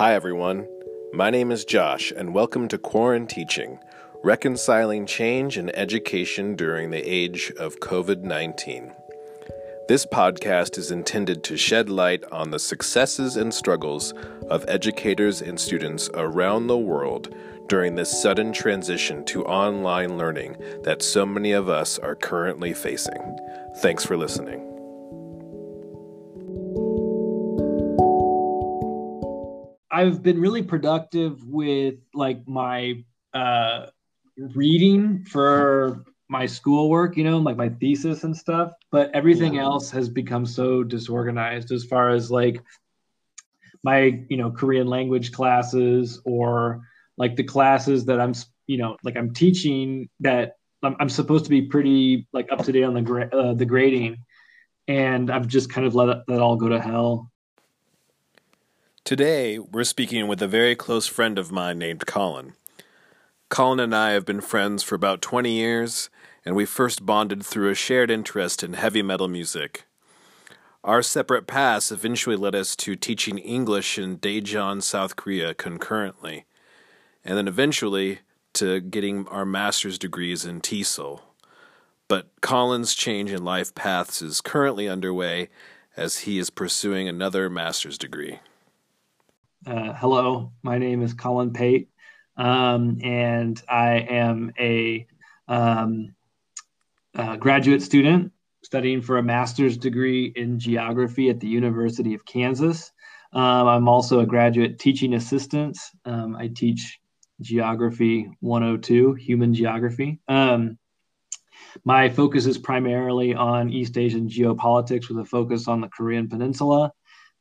Hi, everyone. My name is Josh, and welcome to Quarantine Teaching, reconciling change in education during the age of COVID 19. This podcast is intended to shed light on the successes and struggles of educators and students around the world during this sudden transition to online learning that so many of us are currently facing. Thanks for listening. I've been really productive with like my uh, reading for my schoolwork, you know, like my thesis and stuff. But everything yeah. else has become so disorganized as far as like my, you know, Korean language classes or like the classes that I'm, you know, like I'm teaching that I'm, I'm supposed to be pretty like up to date on the gra- uh, the grading, and I've just kind of let that all go to hell. Today, we're speaking with a very close friend of mine named Colin. Colin and I have been friends for about 20 years, and we first bonded through a shared interest in heavy metal music. Our separate paths eventually led us to teaching English in Daejeon, South Korea concurrently, and then eventually to getting our master's degrees in TESOL. But Colin's change in life paths is currently underway as he is pursuing another master's degree. Uh, hello, my name is Colin Pate, um, and I am a, um, a, graduate student studying for a master's degree in geography at the University of Kansas. Um, I'm also a graduate teaching assistant. Um, I teach geography 102, human geography. Um, my focus is primarily on East Asian geopolitics with a focus on the Korean Peninsula.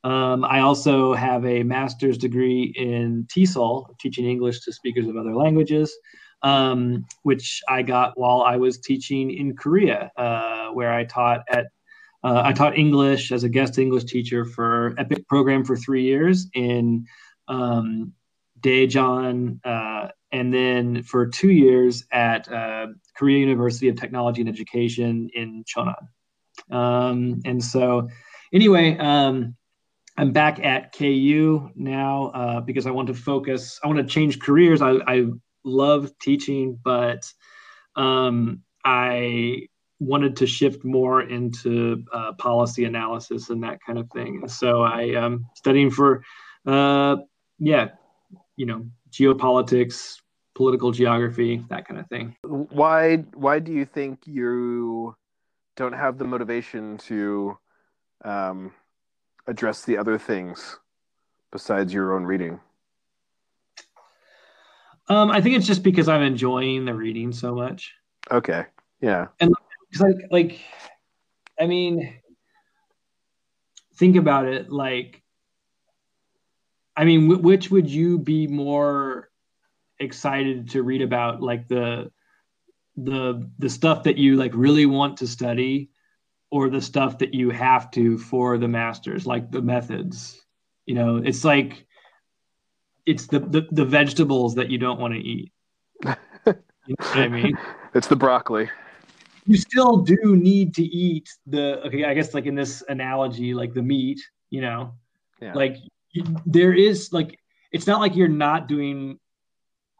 Um, I also have a master's degree in TESOL, teaching English to speakers of other languages, um, which I got while I was teaching in Korea, uh, where I taught at uh, I taught English as a guest English teacher for EPIK program for three years in um, Daejeon, uh, and then for two years at uh, Korea University of Technology and Education in Cheonan. Um, and so, anyway, um, I'm back at KU now uh, because I want to focus. I want to change careers. I, I love teaching, but um, I wanted to shift more into uh, policy analysis and that kind of thing. So I am studying for, uh, yeah, you know, geopolitics, political geography, that kind of thing. Why? Why do you think you don't have the motivation to? Um address the other things besides your own reading? Um, I think it's just because I'm enjoying the reading so much. Okay. Yeah. And like, like, I mean, think about it. Like, I mean, w- which would you be more excited to read about? Like the, the, the stuff that you like really want to study, or the stuff that you have to for the masters, like the methods. You know, it's like it's the the, the vegetables that you don't want to eat. you know I mean? It's the broccoli. You still do need to eat the okay, I guess like in this analogy, like the meat, you know. Yeah. Like there is like it's not like you're not doing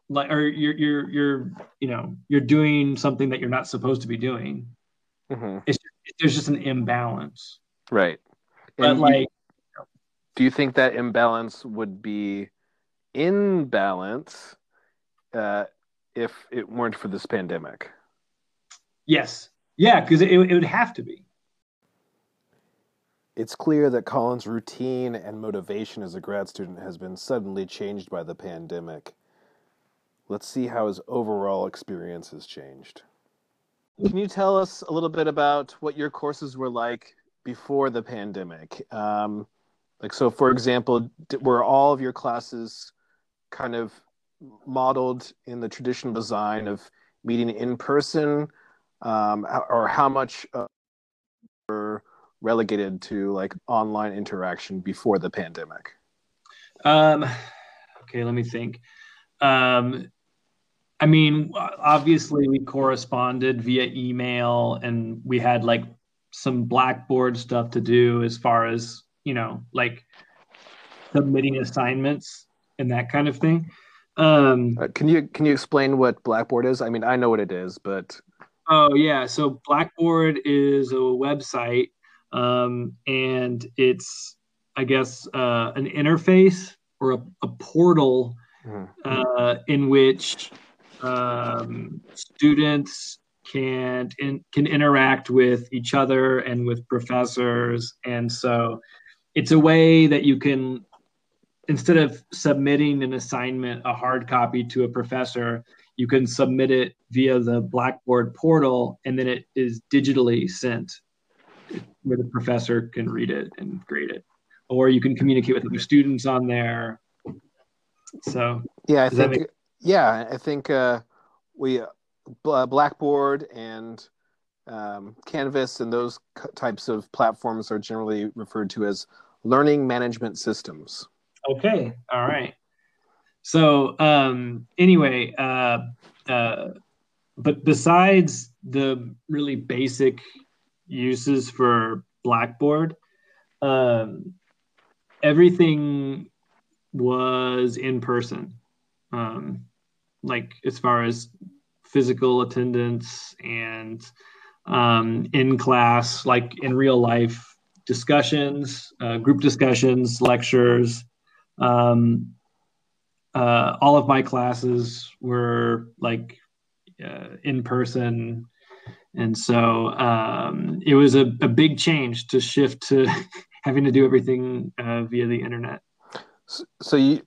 like or you're you're you're you know you're doing something that you're not supposed to be doing mm-hmm. it's there's just an imbalance. Right. But and like, you, do you think that imbalance would be in balance uh, if it weren't for this pandemic? Yes. Yeah, because it, it would have to be. It's clear that Colin's routine and motivation as a grad student has been suddenly changed by the pandemic. Let's see how his overall experience has changed. Can you tell us a little bit about what your courses were like before the pandemic? Um, like, so for example, were all of your classes kind of modeled in the traditional design of meeting in person, um, or how much were relegated to like online interaction before the pandemic? Um, okay, let me think. Um, I mean, obviously we corresponded via email and we had like some Blackboard stuff to do as far as, you know, like submitting assignments and that kind of thing. Um, uh, can you can you explain what Blackboard is? I mean, I know what it is, but oh yeah, so Blackboard is a website, um, and it's I guess uh, an interface or a, a portal mm-hmm. uh, in which um, students can in, can interact with each other and with professors, and so it's a way that you can instead of submitting an assignment a hard copy to a professor you can submit it via the blackboard portal and then it is digitally sent where the professor can read it and grade it. Or you can communicate with other students on there. So yeah i think make... yeah i think uh, we uh, blackboard and um, canvas and those types of platforms are generally referred to as learning management systems Okay. All right. So um, anyway, uh, uh, but besides the really basic uses for Blackboard, um, everything was in person. Um, like as far as physical attendance and um, in class, like in real life discussions, uh, group discussions, lectures, um, uh, all of my classes were like uh, in person. And so um, it was a, a, big change to shift to having to do everything uh, via the internet. So, so you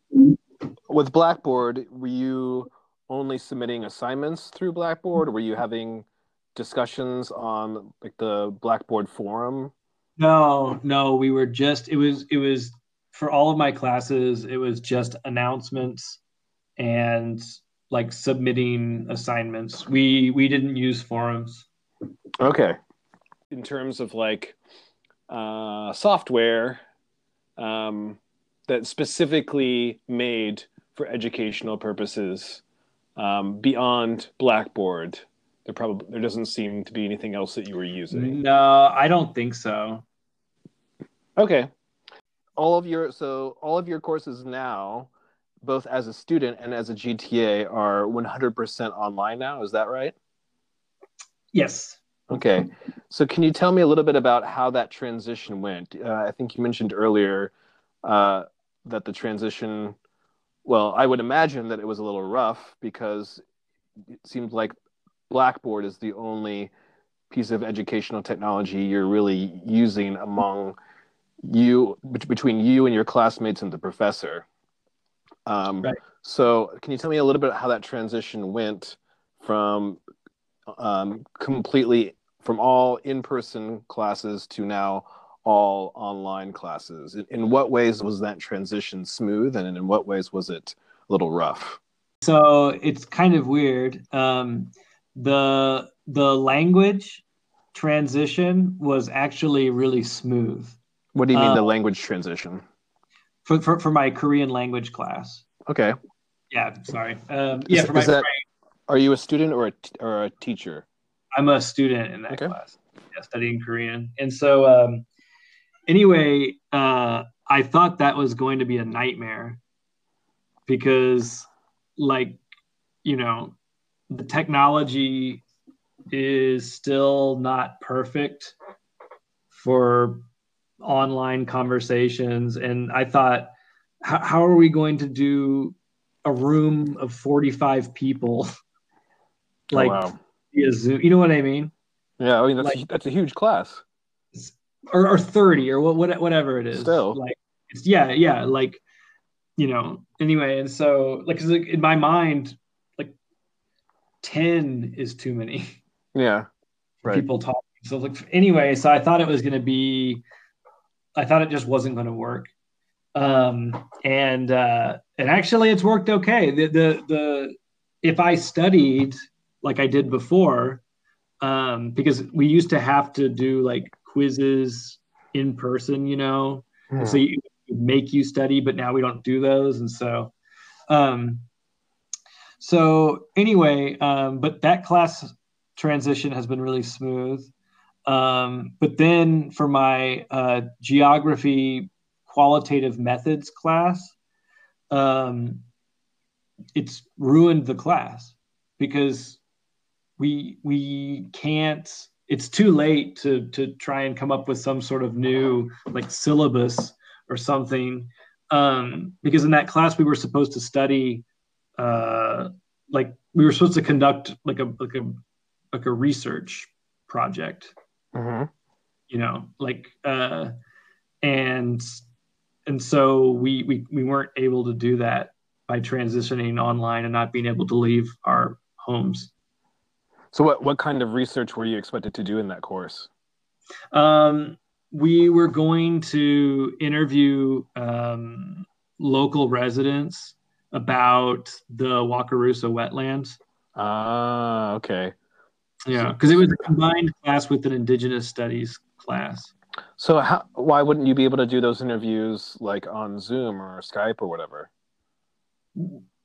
with blackboard were you only submitting assignments through blackboard or were you having discussions on like the blackboard forum no no we were just it was it was for all of my classes, it was just announcements and like submitting assignments. We we didn't use forums. Okay. In terms of like uh, software um, that specifically made for educational purposes um, beyond Blackboard, there probably there doesn't seem to be anything else that you were using. No, I don't think so. Okay. All of your so all of your courses now both as a student and as a gta are 100% online now is that right? Yes. Okay. So can you tell me a little bit about how that transition went? Uh, i think you mentioned earlier uh, that the transition well i would imagine that it was a little rough because it seems like blackboard is the only piece of educational technology you're really using among you between you and your classmates and the professor. Um, right. So, can you tell me a little bit how that transition went from um, completely from all in-person classes to now all online classes? In, in what ways was that transition smooth, and in what ways was it a little rough? So it's kind of weird. Um, the the language transition was actually really smooth. What do you mean uh, the language transition? For, for for my Korean language class. Okay. Yeah, sorry. Um, yeah, for my, that, are you a student or a or a teacher? I'm a student in that okay. class. Yeah, studying Korean, and so um, anyway, uh, I thought that was going to be a nightmare because, like, you know, the technology is still not perfect for online conversations. And i thought how are we going to do a room of 45 people? Like oh, wow. via zoom you know what i mean? Yeah i mean that's, like, a, that's a huge class or, or 30 or what, whatever it is still like it's yeah yeah like you know anyway and so like, like in my mind like 10 is too many yeah right. people talking so like anyway so i thought it was going to be I thought it just wasn't going to work. Um, and uh, and actually, it's worked okay. The, the the if I studied like I did before, um, because we used to have to do like quizzes in person, you know, hmm. so you make you study, but now we don't do those, and so. Um, so anyway, um, but that class transition has been really smooth. Um, but then for my uh, geography qualitative methods class, um, it's ruined the class because we we can't it's too late to to try and come up with some sort of new like syllabus or something. Um, because in that class we were supposed to study uh, like we were supposed to conduct like a like a like a research project. Mm-hmm. you know like uh and and so we we we weren't able to do that by transitioning online and not being able to leave our homes So what what kind of research were you expected to do in that course? um we were going to interview um local residents about the wakarusa wetlands Ah, okay. yeah because it was a combined class with an indigenous studies class So how why wouldn't you be able to do those interviews like on Zoom or Skype or whatever?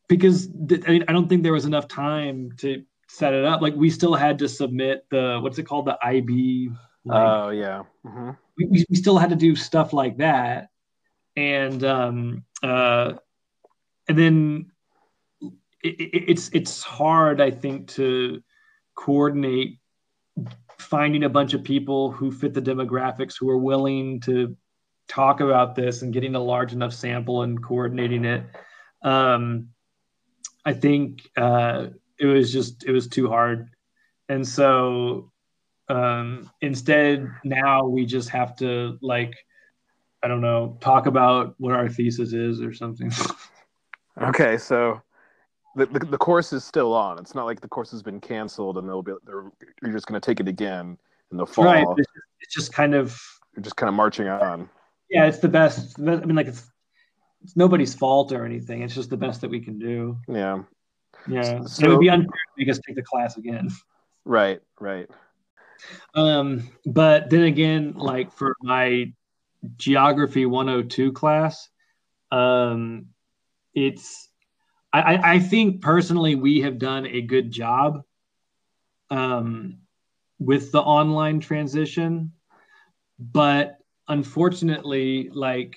because th- I, mean, I don't think there was enough time to set it up. Like we still had to submit the what's it called the IRB. Like, Oh yeah. hmm we, we we still had to do stuff like that, and um uh, and then it, it, it's it's hard I think to coordinate finding a bunch of people who fit the demographics who are willing to talk about this and getting a large enough sample and coordinating it um, i think uh, it was just it was too hard and so um, instead now we just have to like i don't know talk about what our thesis is or something Okay, so the, the the course is still on. It's not like the course has been canceled and they'll be they're, you're just going to take it again in the fall. right it's just, it's just kind of You're just kind of marching on. yeah it's the best i mean like it's it's nobody's fault or anything it's just the best that we can do Yeah. Yeah So- it would be unfair to make us take the class again Right. Right. um but then again like for my geography 102 class um it's I, I I think personally we have done a good job um with the online transition but unfortunately like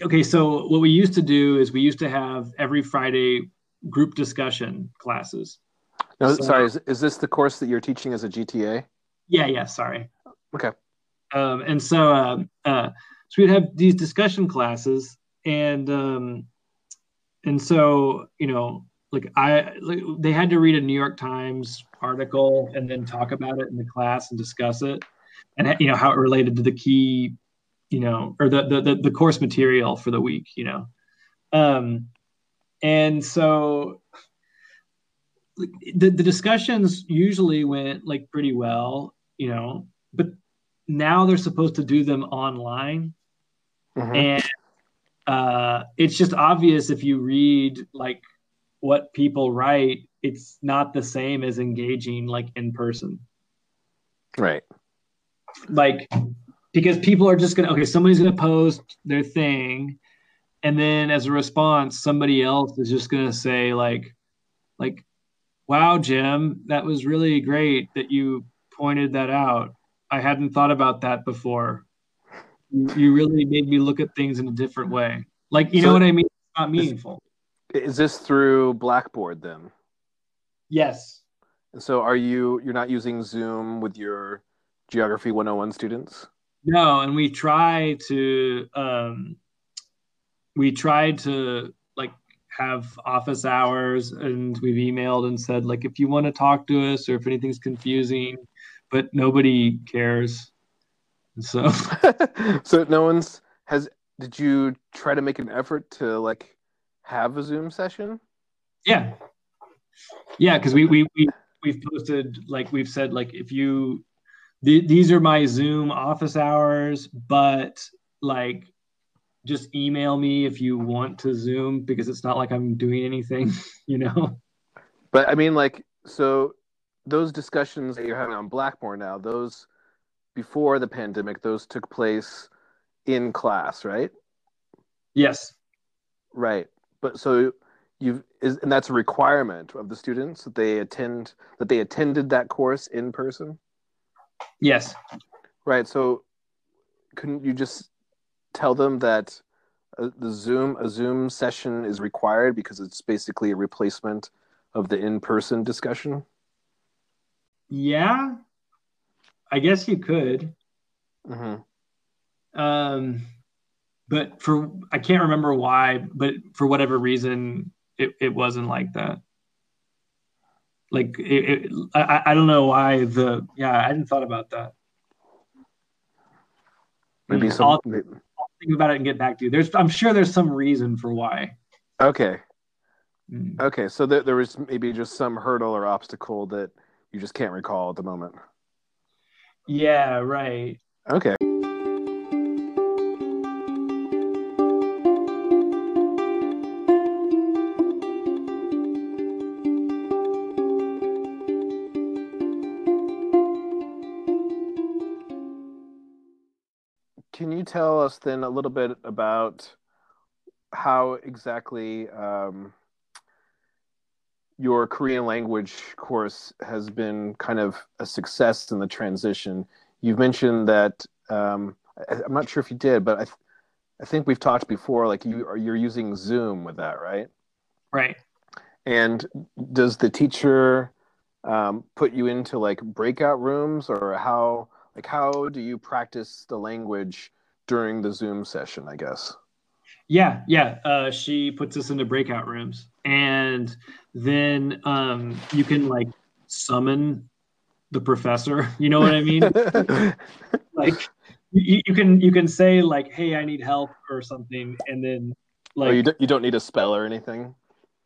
okay so what we used to do is we used to have every friday group discussion classes No, So- sorry. Is, is this the course that you're teaching as a GTA? yeah yeah sorry Okay. um, and so um, uh, so we'd have these discussion classes and um, and so you know like i like, they had to read a new york times article and then talk about it in the class and discuss it and you know how it related to the key you know or the the, the, course material for the week you know um and so the, the discussions usually went like pretty well you know but now they're supposed to do them online Mhm. and uh, it's just obvious if you read like what people write it's not the same as engaging like in person Right. like because people are just gonna okay somebody's gonna post their thing and then as a response somebody else is just gonna say like like wow jim that was really great that you pointed that out. I hadn't thought about that before. You, really made me look at things in a different way. Like you So- know what i mean? It's not meaningful. Is this through Blackboard then? yes. And so are you you're not using Zoom with your Geography 101 students? No, and we try to um we tried to like have office hours and we've emailed and said like if you want to talk to us or if anything's confusing, but nobody cares. So so no one's has did you try to make an effort to like have a Zoom session? yeah. Yeah, because we, we we we've posted like we've said like if you th- these are my Zoom office hours, but like just email me if you want to Zoom because it's not like I'm doing anything, you know. But I mean like so those discussions that you're having on Blackboard now, those before the pandemic, those took place in class, right? Yes. Right. But so you've is and that's a requirement of the students that they attend that they attended that course in person? Yes. Right. So couldn't you just tell them that uh, the Zoom a Zoom session is required because it's basically a replacement of the in-person discussion? Yeah, I guess you could. Mm-hmm. Um, but for I can't remember why, but for whatever reason, it, it wasn't like that. Like it, it I, I don't know why the yeah I hadn't thought about that. Maybe Hmm, some. I'll- Think about it and get back to you. There's I'm sure there's some reason for why. Okay. Hmm. Okay. So there, there was maybe just some hurdle or obstacle that you just can't recall at the moment. Yeah, right. Okay. You tell us then a little bit about how exactly um, your Korean language course has been kind of a success in the transition? You've mentioned that um, I, I'm not sure if you did, but I, th- I think we've talked before. Like you are you're using Zoom with that, right? Right. And does the teacher um, put you into like breakout rooms, or how like how do you practice the language during the Zoom session? I guess. Yeah, yeah. Uh, she puts us into breakout rooms, and then um, you can like summon the professor. You know what I mean? like you, you can you can say like, "Hey, I need help" or something, and then oh, like, you don't, you don't need a spell or anything.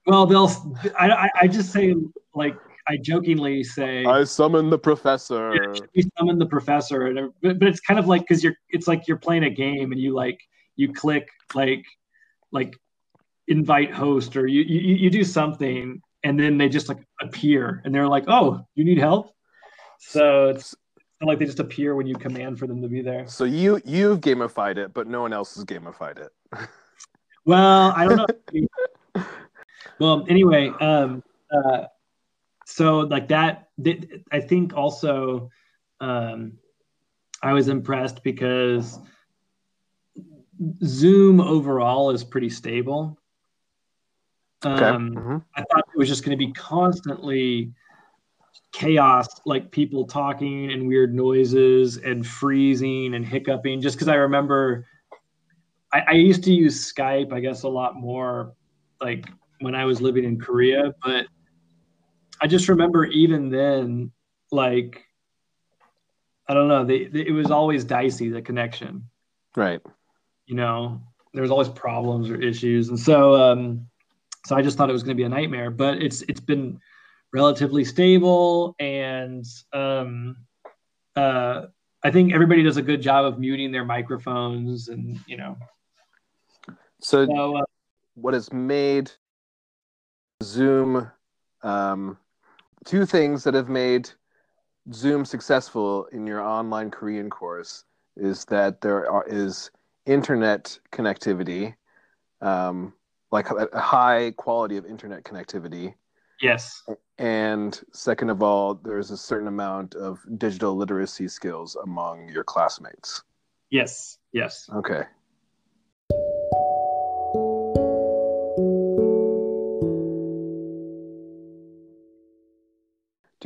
well, they'll. I, I I just say like I jokingly say. I summon the professor. Yeah, we summon the professor, and but, but it's kind of like because you're it's like you're playing a game and you like you click like like invite host or you you, you do something and then they just like appear and they're like oh you need help so it's like they just appear when you command for them to be there So you you've gamified it, but no one else has gamified it. well i don't know well anyway um uh so like that th- i think also um i was impressed because zoom overall is pretty stable Okay. um Mhm. i thought it was just going to be constantly chaos like people talking and weird noises and freezing and hiccuping just because i remember I, I used to use skype i guess a lot more like when i was living in korea but i just remember even then like i don't know they, they, it was always dicey the connection. Right. you know there was always problems or issues. And so um so i just thought it was going to be a nightmare but it's it's been relatively stable and um uh i think everybody does a good job of muting their microphones and you know. So so uh, what has made Zoom um, two things that have made Zoom successful in your online Korean course is that there are, is internet connectivity, um, like a, a high quality of internet connectivity, yes and second of all, there's a certain amount of digital literacy skills among your classmates. yes yes Okay.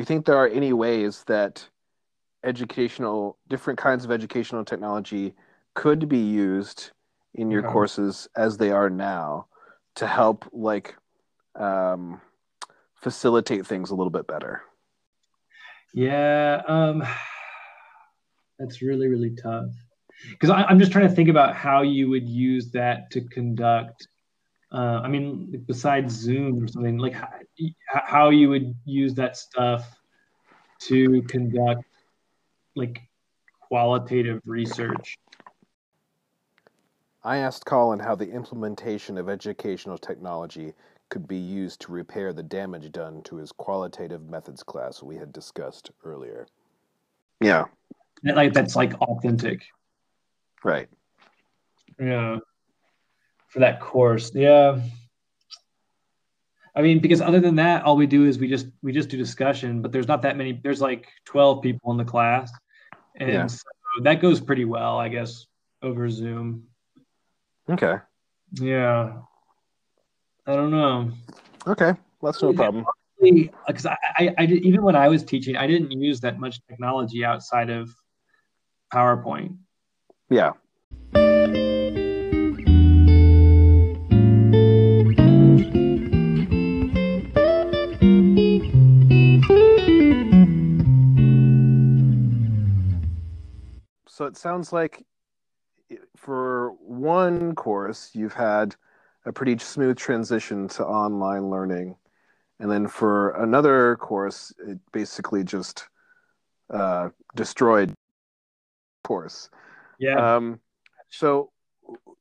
Do you think there are any ways that educational, different kinds of educational technology could be used in your Yeah. courses as they are now to help, like, um, facilitate things a little bit better? yeah um that's really really tough because i'm just trying to think about how you would use that to conduct uh, i mean besides zoom or something like how, how you would use that stuff to conduct like qualitative research I asked Colin how the implementation of educational technology could be used to repair the damage done to his qualitative methods class we had discussed earlier. Yeah, like that's like authentic right. yeah for that course yeah i mean because other than that all we do is we just we just do discussion but there's not that many there's like 12 people in the class and Yeah. so that goes pretty well i guess over zoom Okay. Yeah. I don't know. Okay, that's no problem. Because I, I, I did, even when I was teaching, I didn't use that much technology outside of PowerPoint. Yeah. So it sounds like for one course, you've had a pretty smooth transition to online learning. And then for another course, it basically just uh, destroyed course. Yeah. Um, so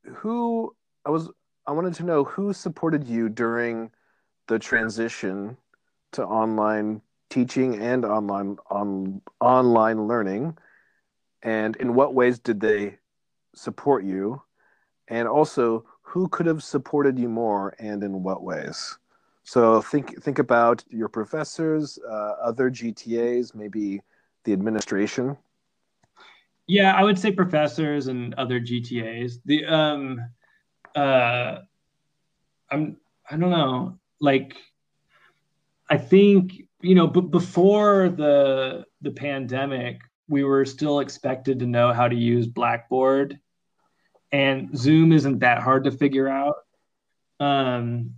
who I was I wanted to know who supported you during the transition to online teaching and online on online learning and in what ways did they support you? And also who could have supported you more and in what ways? So think think about your professors uh, other gtas maybe the administration. Yeah i would say professors and other gtas the um uh i'm i don't know like i think you know b- before the the pandemic we were still expected to know how to use Blackboard, and Zoom isn't that hard to figure out. Um,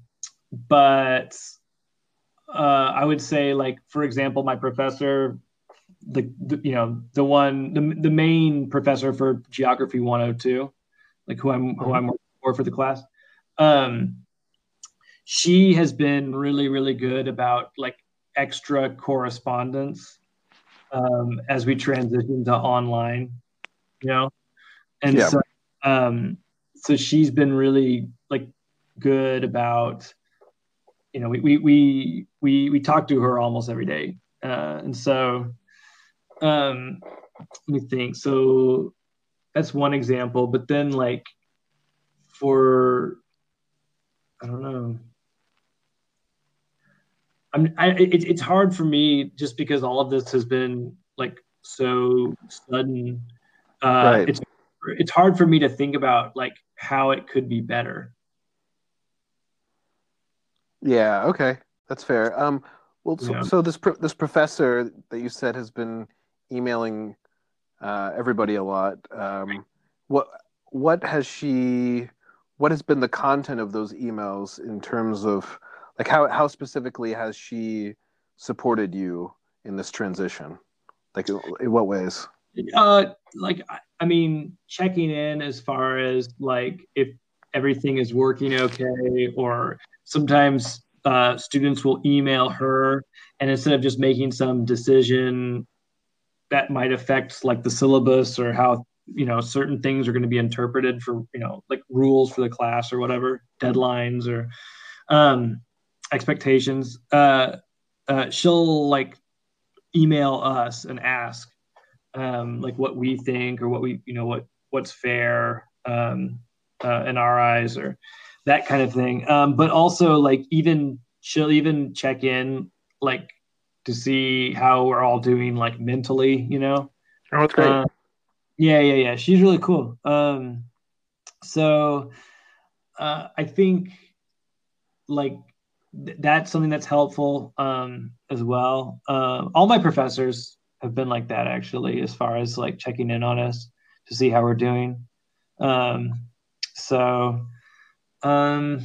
but uh, I would say, like for example, my professor, the, the you know the one the, the main professor for Geography 102, like who I'm who I'm working for for the class. Um, she has been really really good about like extra correspondence um, as we transition to online, you know, and yeah. so um, so she's been really like good about, you know, we we we we we talk to her almost every day, uh, and so um, let me think. So that's one example, but then like for I don't know. I'm, I, it, it's hard for me just because all of this has been like so sudden. Uh, right. It's it's hard for me to think about like how it could be better. Yeah. Okay, that's fair. Um. Well, so, yeah. so this pro- this professor that you said has been emailing uh, everybody a lot. Um, what what has she? What has been the content of those emails in terms of like how how specifically has she supported you in this transition? Like in what ways? Uh like i mean checking in as far as like if everything is working okay or sometimes uh, students will email her and instead of just making some decision that might affect like the syllabus or how you know certain things are going to be interpreted for you know like rules for the class or whatever deadlines or um expectations, uh, uh, she'll like email us and ask um, like what we think or what we you know what what's fair um, uh, in our eyes or that kind of thing. Um, but also like even she'll even check in like to see how we're all doing like mentally, you know. Oh, that's great. Uh, yeah, yeah, yeah. She's really cool. Um, so uh, I think like that's something that's helpful um, as well. Uh, all my professors have been like that actually, as far as like checking in on us to see how we're doing. Um, so, um,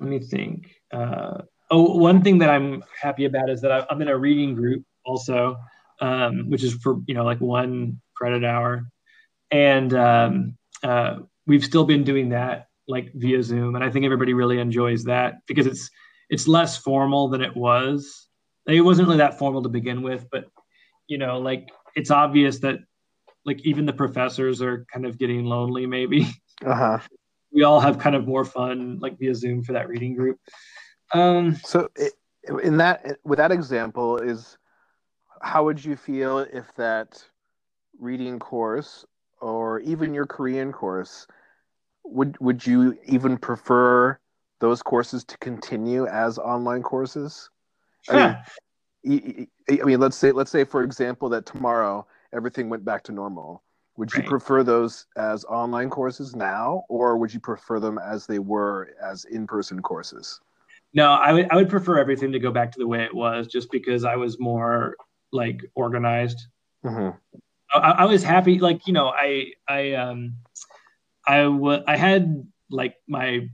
let me think. Uh, oh, one thing that I'm happy about is that I, am in a reading group also, um, which is for you know like one credit hour, and um, uh, we've still been doing that like via Zoom, and I think everybody really enjoys that because it's it's less formal than it was. It wasn't really that formal to begin with, but you know, like it's obvious that like even the professors are kind of getting lonely. Maybe uh-huh. we all have kind of more fun like via Zoom for that reading group. Um, so it, in that with that example is how would you feel if that reading course or even your Korean course would would you even prefer those courses to continue as online courses? I mean, I mean, let's say let's say for example that tomorrow everything went back to normal. Would you Right. prefer those as online courses now, or would you prefer them as they were as in-person courses? No, I would I would prefer everything to go back to the way it was, just because I was more like organized. hmm I, I was happy, like you know, I I um I wa- I had like my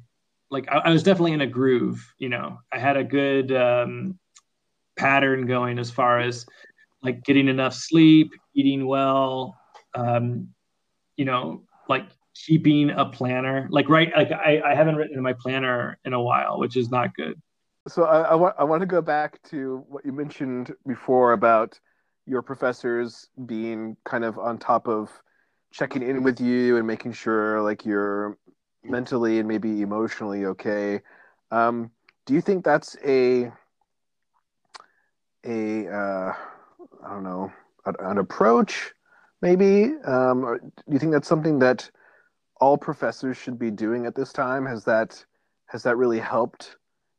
like I, I was definitely in a groove. You know, I had a good um, pattern going as far as like getting enough sleep, eating well, um, you know, like keeping a planner. Like right, like I, I haven't written in my planner in a while, which is not good. So I, I want I want to go back to what you mentioned before about your professors being kind of on top of checking in with you and making sure like you're mentally and maybe emotionally okay. Um, do you think that's a a uh, I don't know an, approach maybe? Um, or do you think that's something that all professors should be doing at this time? Has that has that really helped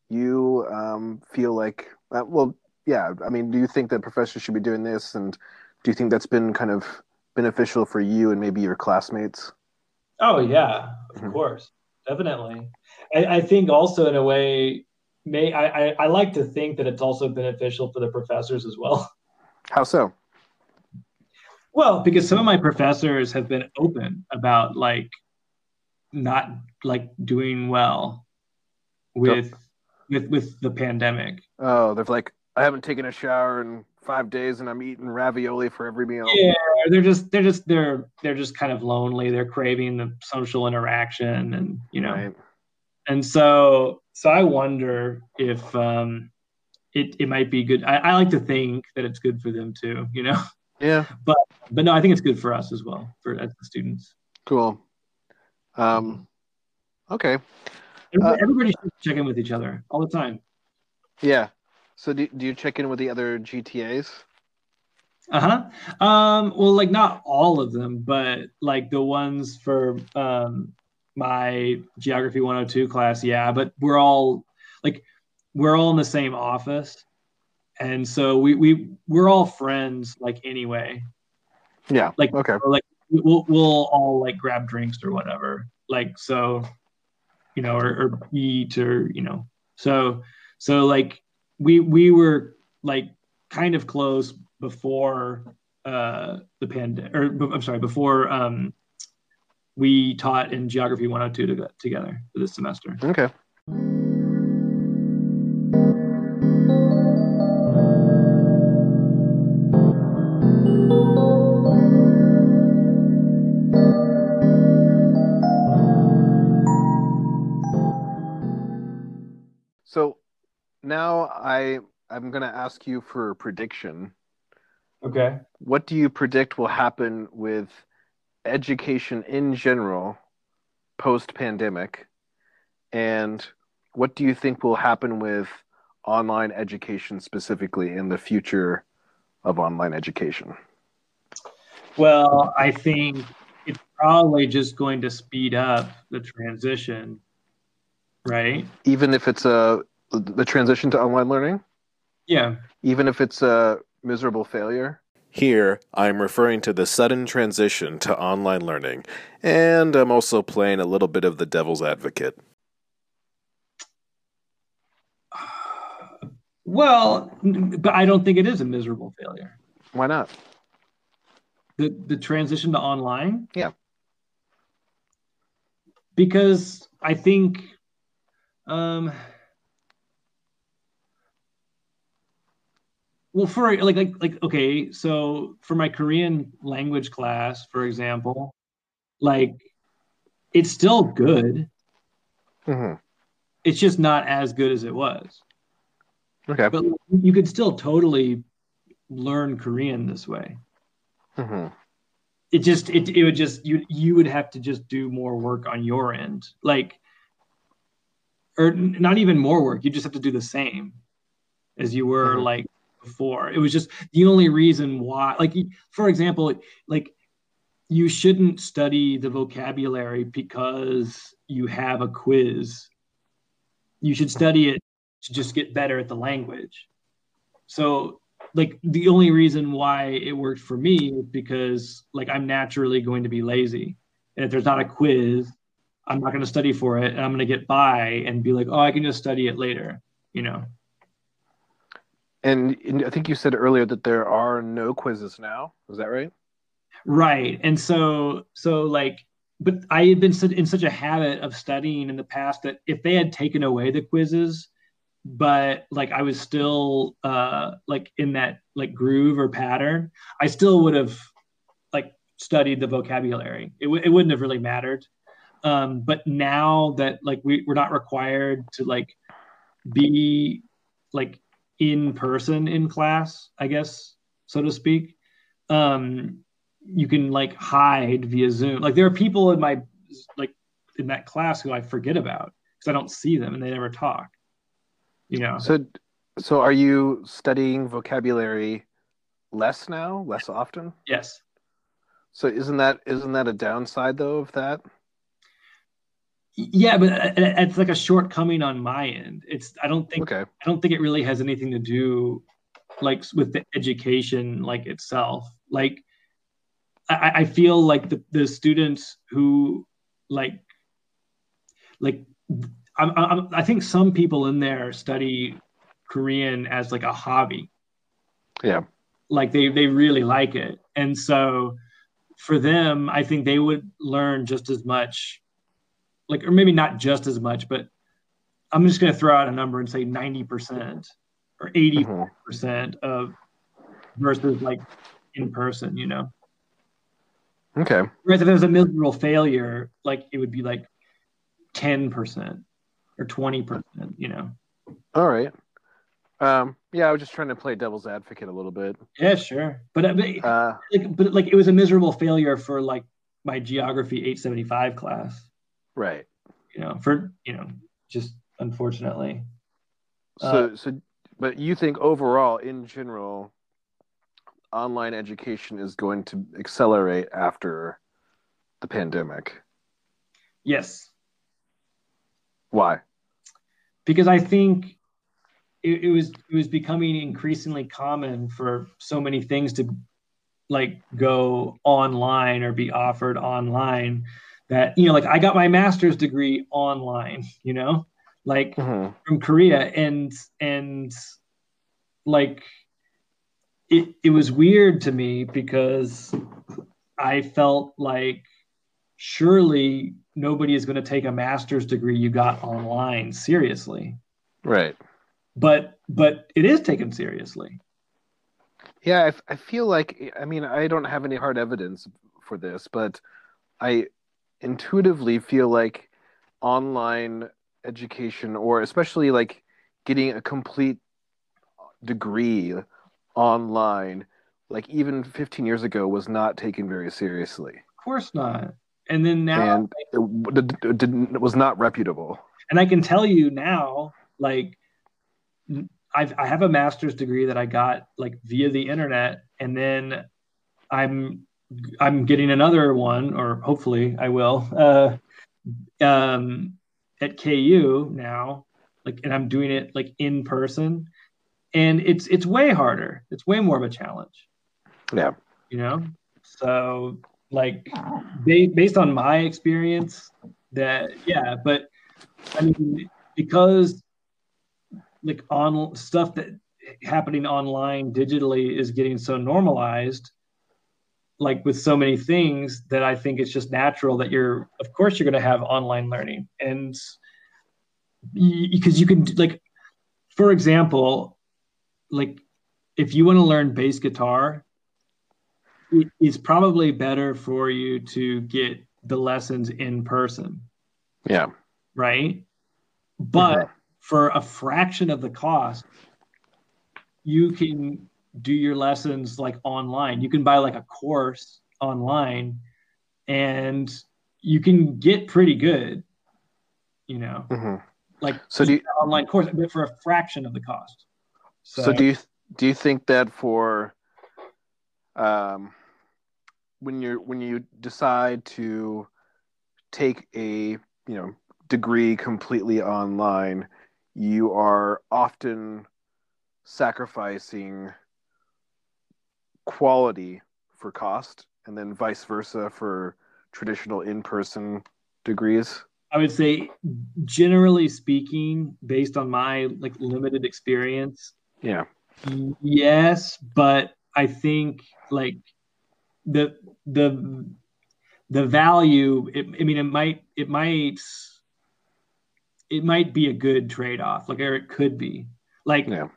you um, feel like uh, well yeah i mean do you think that professors should be doing this and do you think that's been kind of beneficial for you and maybe your classmates Oh yeah, of Mhm. course, definitely. I, I think also in a way, may I, I I like to think that it's also beneficial for the professors as well. how so Well, because some of my professors have been open about like not like doing well with with with the pandemic. oh they're like i haven't taken a shower in five days and i'm eating ravioli for every meal Yeah, they're just they're just they're they're just kind of lonely. They're craving the social interaction and you know right and so so I wonder if um it, it might be good. I, I like to think that it's good for them too, you know. yeah But but no, I think it's good for us as well, for as the students. cool um okay Everybody, everybody should check in with each other all the time. yeah so do, do you check in with the other gtas Uh huh. Um, well, like not all of them, but like the ones for um my geography 102 class, yeah. But we're all like we're all in the same office, and so we we we're all friends like anyway. yeah Like okay like we'll we'll all like grab drinks or whatever. Like so, you know, or, or eat or you know. So so like we we were like kind of close before uh the pandemic or I'm sorry before um we taught in geography 102 to, together for this semester. okay now i i'm going to ask you for a prediction Okay. what do you predict will happen with education in general post pandemic? And what do you think will happen with online education specifically in the future of online education? Well, I think it's probably just going to speed up the transition, right? Even if it's a the transition to online learning, Yeah. even if it's a miserable failure? Here, I'm referring to the sudden transition to online learning, and I'm also playing a little bit of the devil's advocate. Well, but I don't think it is a miserable failure. Why not? The the transition to online. Yeah. Because I think, um, well, for like like like okay, so for my Korean language class, for example, like it's still good. hmm It's just not as good as it was. Okay. But you could still totally learn Korean this way. hmm it just it, it would just you you would have to just do more work on your end like or not even more work you just have to do the same as you were Mhm. like before it was just the only reason why like for example like you shouldn't study the vocabulary because you have a quiz you should study it to just get better at the language so like the only reason why it worked for me is because like I'm naturally going to be lazy. And if there's not a quiz, I'm not going to study for it and I'm going to get by and be like, oh, I can just study it later, you know? And, I think you said earlier that there are no quizzes now. Is that right? Right. And so, so like, but I had been in such a habit of studying in the past that if they had taken away the quizzes, but like I was still uh, like in that like groove or pattern, I still would have like studied the vocabulary. It, w- it wouldn't have really mattered. Um, but now that like we, we're not required to like be like in person in class, I guess, so to speak. Um, you can like hide via Zoom. Like there are people in my like in that class who I forget about because I don't see them and they never talk you know so so are you studying vocabulary less now less often yes so isn't that isn't that a downside though of that yeah but uh, it's like a shortcoming on my end it's i don't think okay i don't think it really has anything to do like with the education like itself like i, I feel like the, the students who like like I'm, I'm, I think some people in there study Korean as like a hobby. Yeah. Like they they really like it. And so for them, I think they would learn just as much like or maybe not just as much, but I'm just going to throw out a number and say 90% or 80% mm hmm of versus like in person, you know. Okay. Whereas if it was a miserable failure, like it would be like 10% or 20%, you know. All right. Um, yeah, I was just trying to play devil's advocate a little bit. Yeah, sure. But, uh, but, uh, like, but like it was a miserable failure for like my geography 875 class. Right. You know, for, you know, just unfortunately. So, uh, so, but you think overall, in general, online education is going to accelerate after the pandemic? Yes. Why? because I think it, it, was it was becoming increasingly common for so many things to like go online or be offered online that you know like I got my master's degree online you know like mm-hmm. from Korea and and like it it was weird to me because I felt like surely nobody is going to take a master's degree you got online seriously. Right. But but it is taken seriously. Yeah, I, I feel like I mean I don't have any hard evidence for this, but I intuitively feel like online education or especially like getting a complete degree online like even 15 years ago was not taken very seriously. Of course not and then now and it, it, didn't it was not reputable and i can tell you now like I've, i have a master's degree that i got like via the internet and then i'm i'm getting another one or hopefully i will uh, um, at ku now like and i'm doing it like in person. And it's it's way harder. It's way more of a challenge. Yeah. You know? So like based on my experience that yeah but i mean because like on stuff that happening online digitally is getting so normalized like with so many things that i think it's just natural that you're of course you're going to have online learning and because you can like for example like if you want to learn bass guitar it's probably better for you to get the lessons in person. Yeah. Right. But mm-hmm. for a fraction of the cost, you can do your lessons like online. You can buy like a course online and you can get pretty good, you know, mm-hmm. like so do you, online course, but for a fraction of the cost. So, so do you, do you think that for, um, when you're when you decide to take a you know degree completely online, you are often sacrificing quality for cost, and then vice versa for traditional in-person degrees? I would say, generally speaking, based on my like limited experience, yeah, yes, but I think like the the the value. It, I mean, it might it might it might be a good trade off, like or it could be. Like, yeah.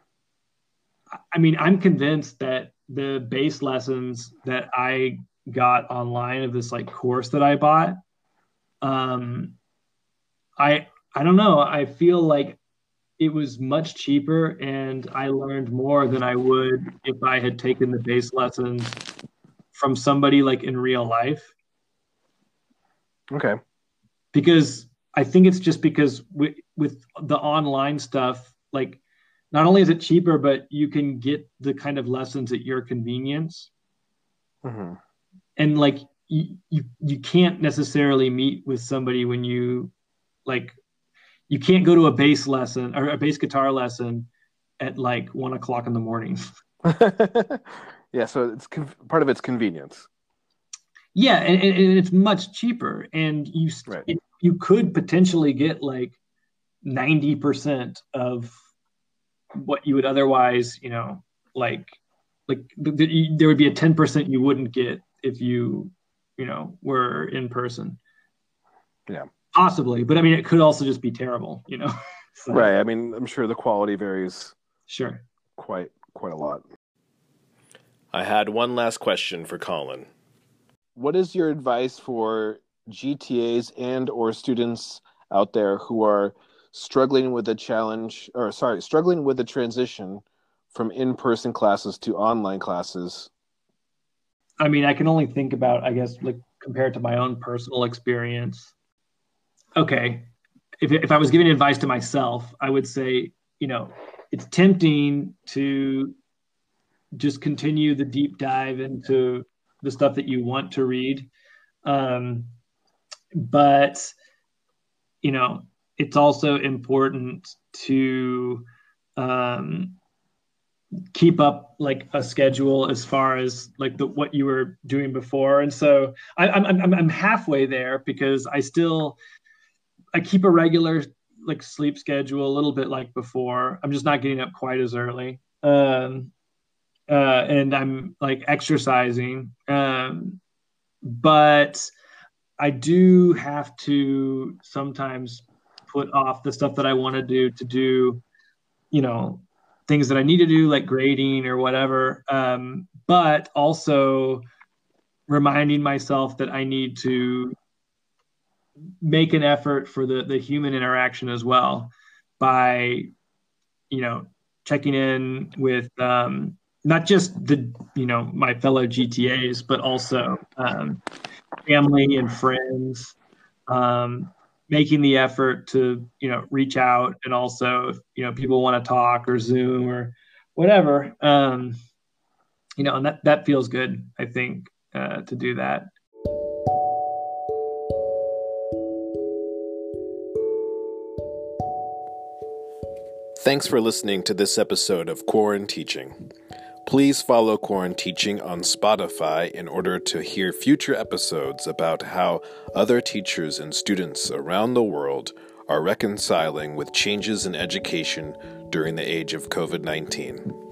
I mean, I'm convinced that the base lessons that I got online of this like course that I bought, um, I I don't know. I feel like it was much cheaper and I learned more than I would if I had taken the base lessons from somebody like in real life. Okay. Because I think it's just because with, with the online stuff, like not only is it cheaper, but you can get the kind of lessons at your convenience. Mm-hmm. And like you, you, you can't necessarily meet with somebody when you like, you can't go to a bass lesson or a bass guitar lesson at like one o'clock in the morning. yeah. So it's con- part of it's convenience. Yeah. And, and, it's much cheaper and you, right. it, you could potentially get like 90% of what you would otherwise, you know, like like there would be a 10% you wouldn't get if you, you know, were in person. Yeah. Possibly, but I mean it could also just be terrible, you know. so, right. I mean, I'm sure the quality varies sure quite quite a lot. I had one last question for Colin. What is your advice for GTAs and or students out there who are struggling with the challenge or sorry struggling with the transition from in-person classes to online classes. I mean i can only think about i guess like compared to my own personal experience. Okay if, if i was giving advice to myself i would say you know it's tempting to just continue the deep dive into the stuff that you want to read. Um, but you know it's also important to um, keep up like a schedule as far as like the what you were doing before. And so I, I'm, I'm i'm halfway there because i still i keep a regular like sleep schedule a little bit like before. I'm just not getting up quite as early. Um uh and i'm like exercising. Um but i do have to sometimes put off the stuff that I want to do to do, you know, things that I need to do like grading or whatever. Um, but also reminding myself that I need to make an effort for the the human interaction as well by, you know, checking in with um, not just the you know my fellow GTAs, but also um, family and friends. Um, making the effort to you know reach out and also if you know people want to talk or zoom or whatever um you know and that that feels good i think uh, to do that Thanks for listening to this episode of Quarren Teaching. Please follow Quarren Teaching on Spotify in order to hear future episodes about how other teachers and students around the world are reconciling with changes in education during the age of COVID 19.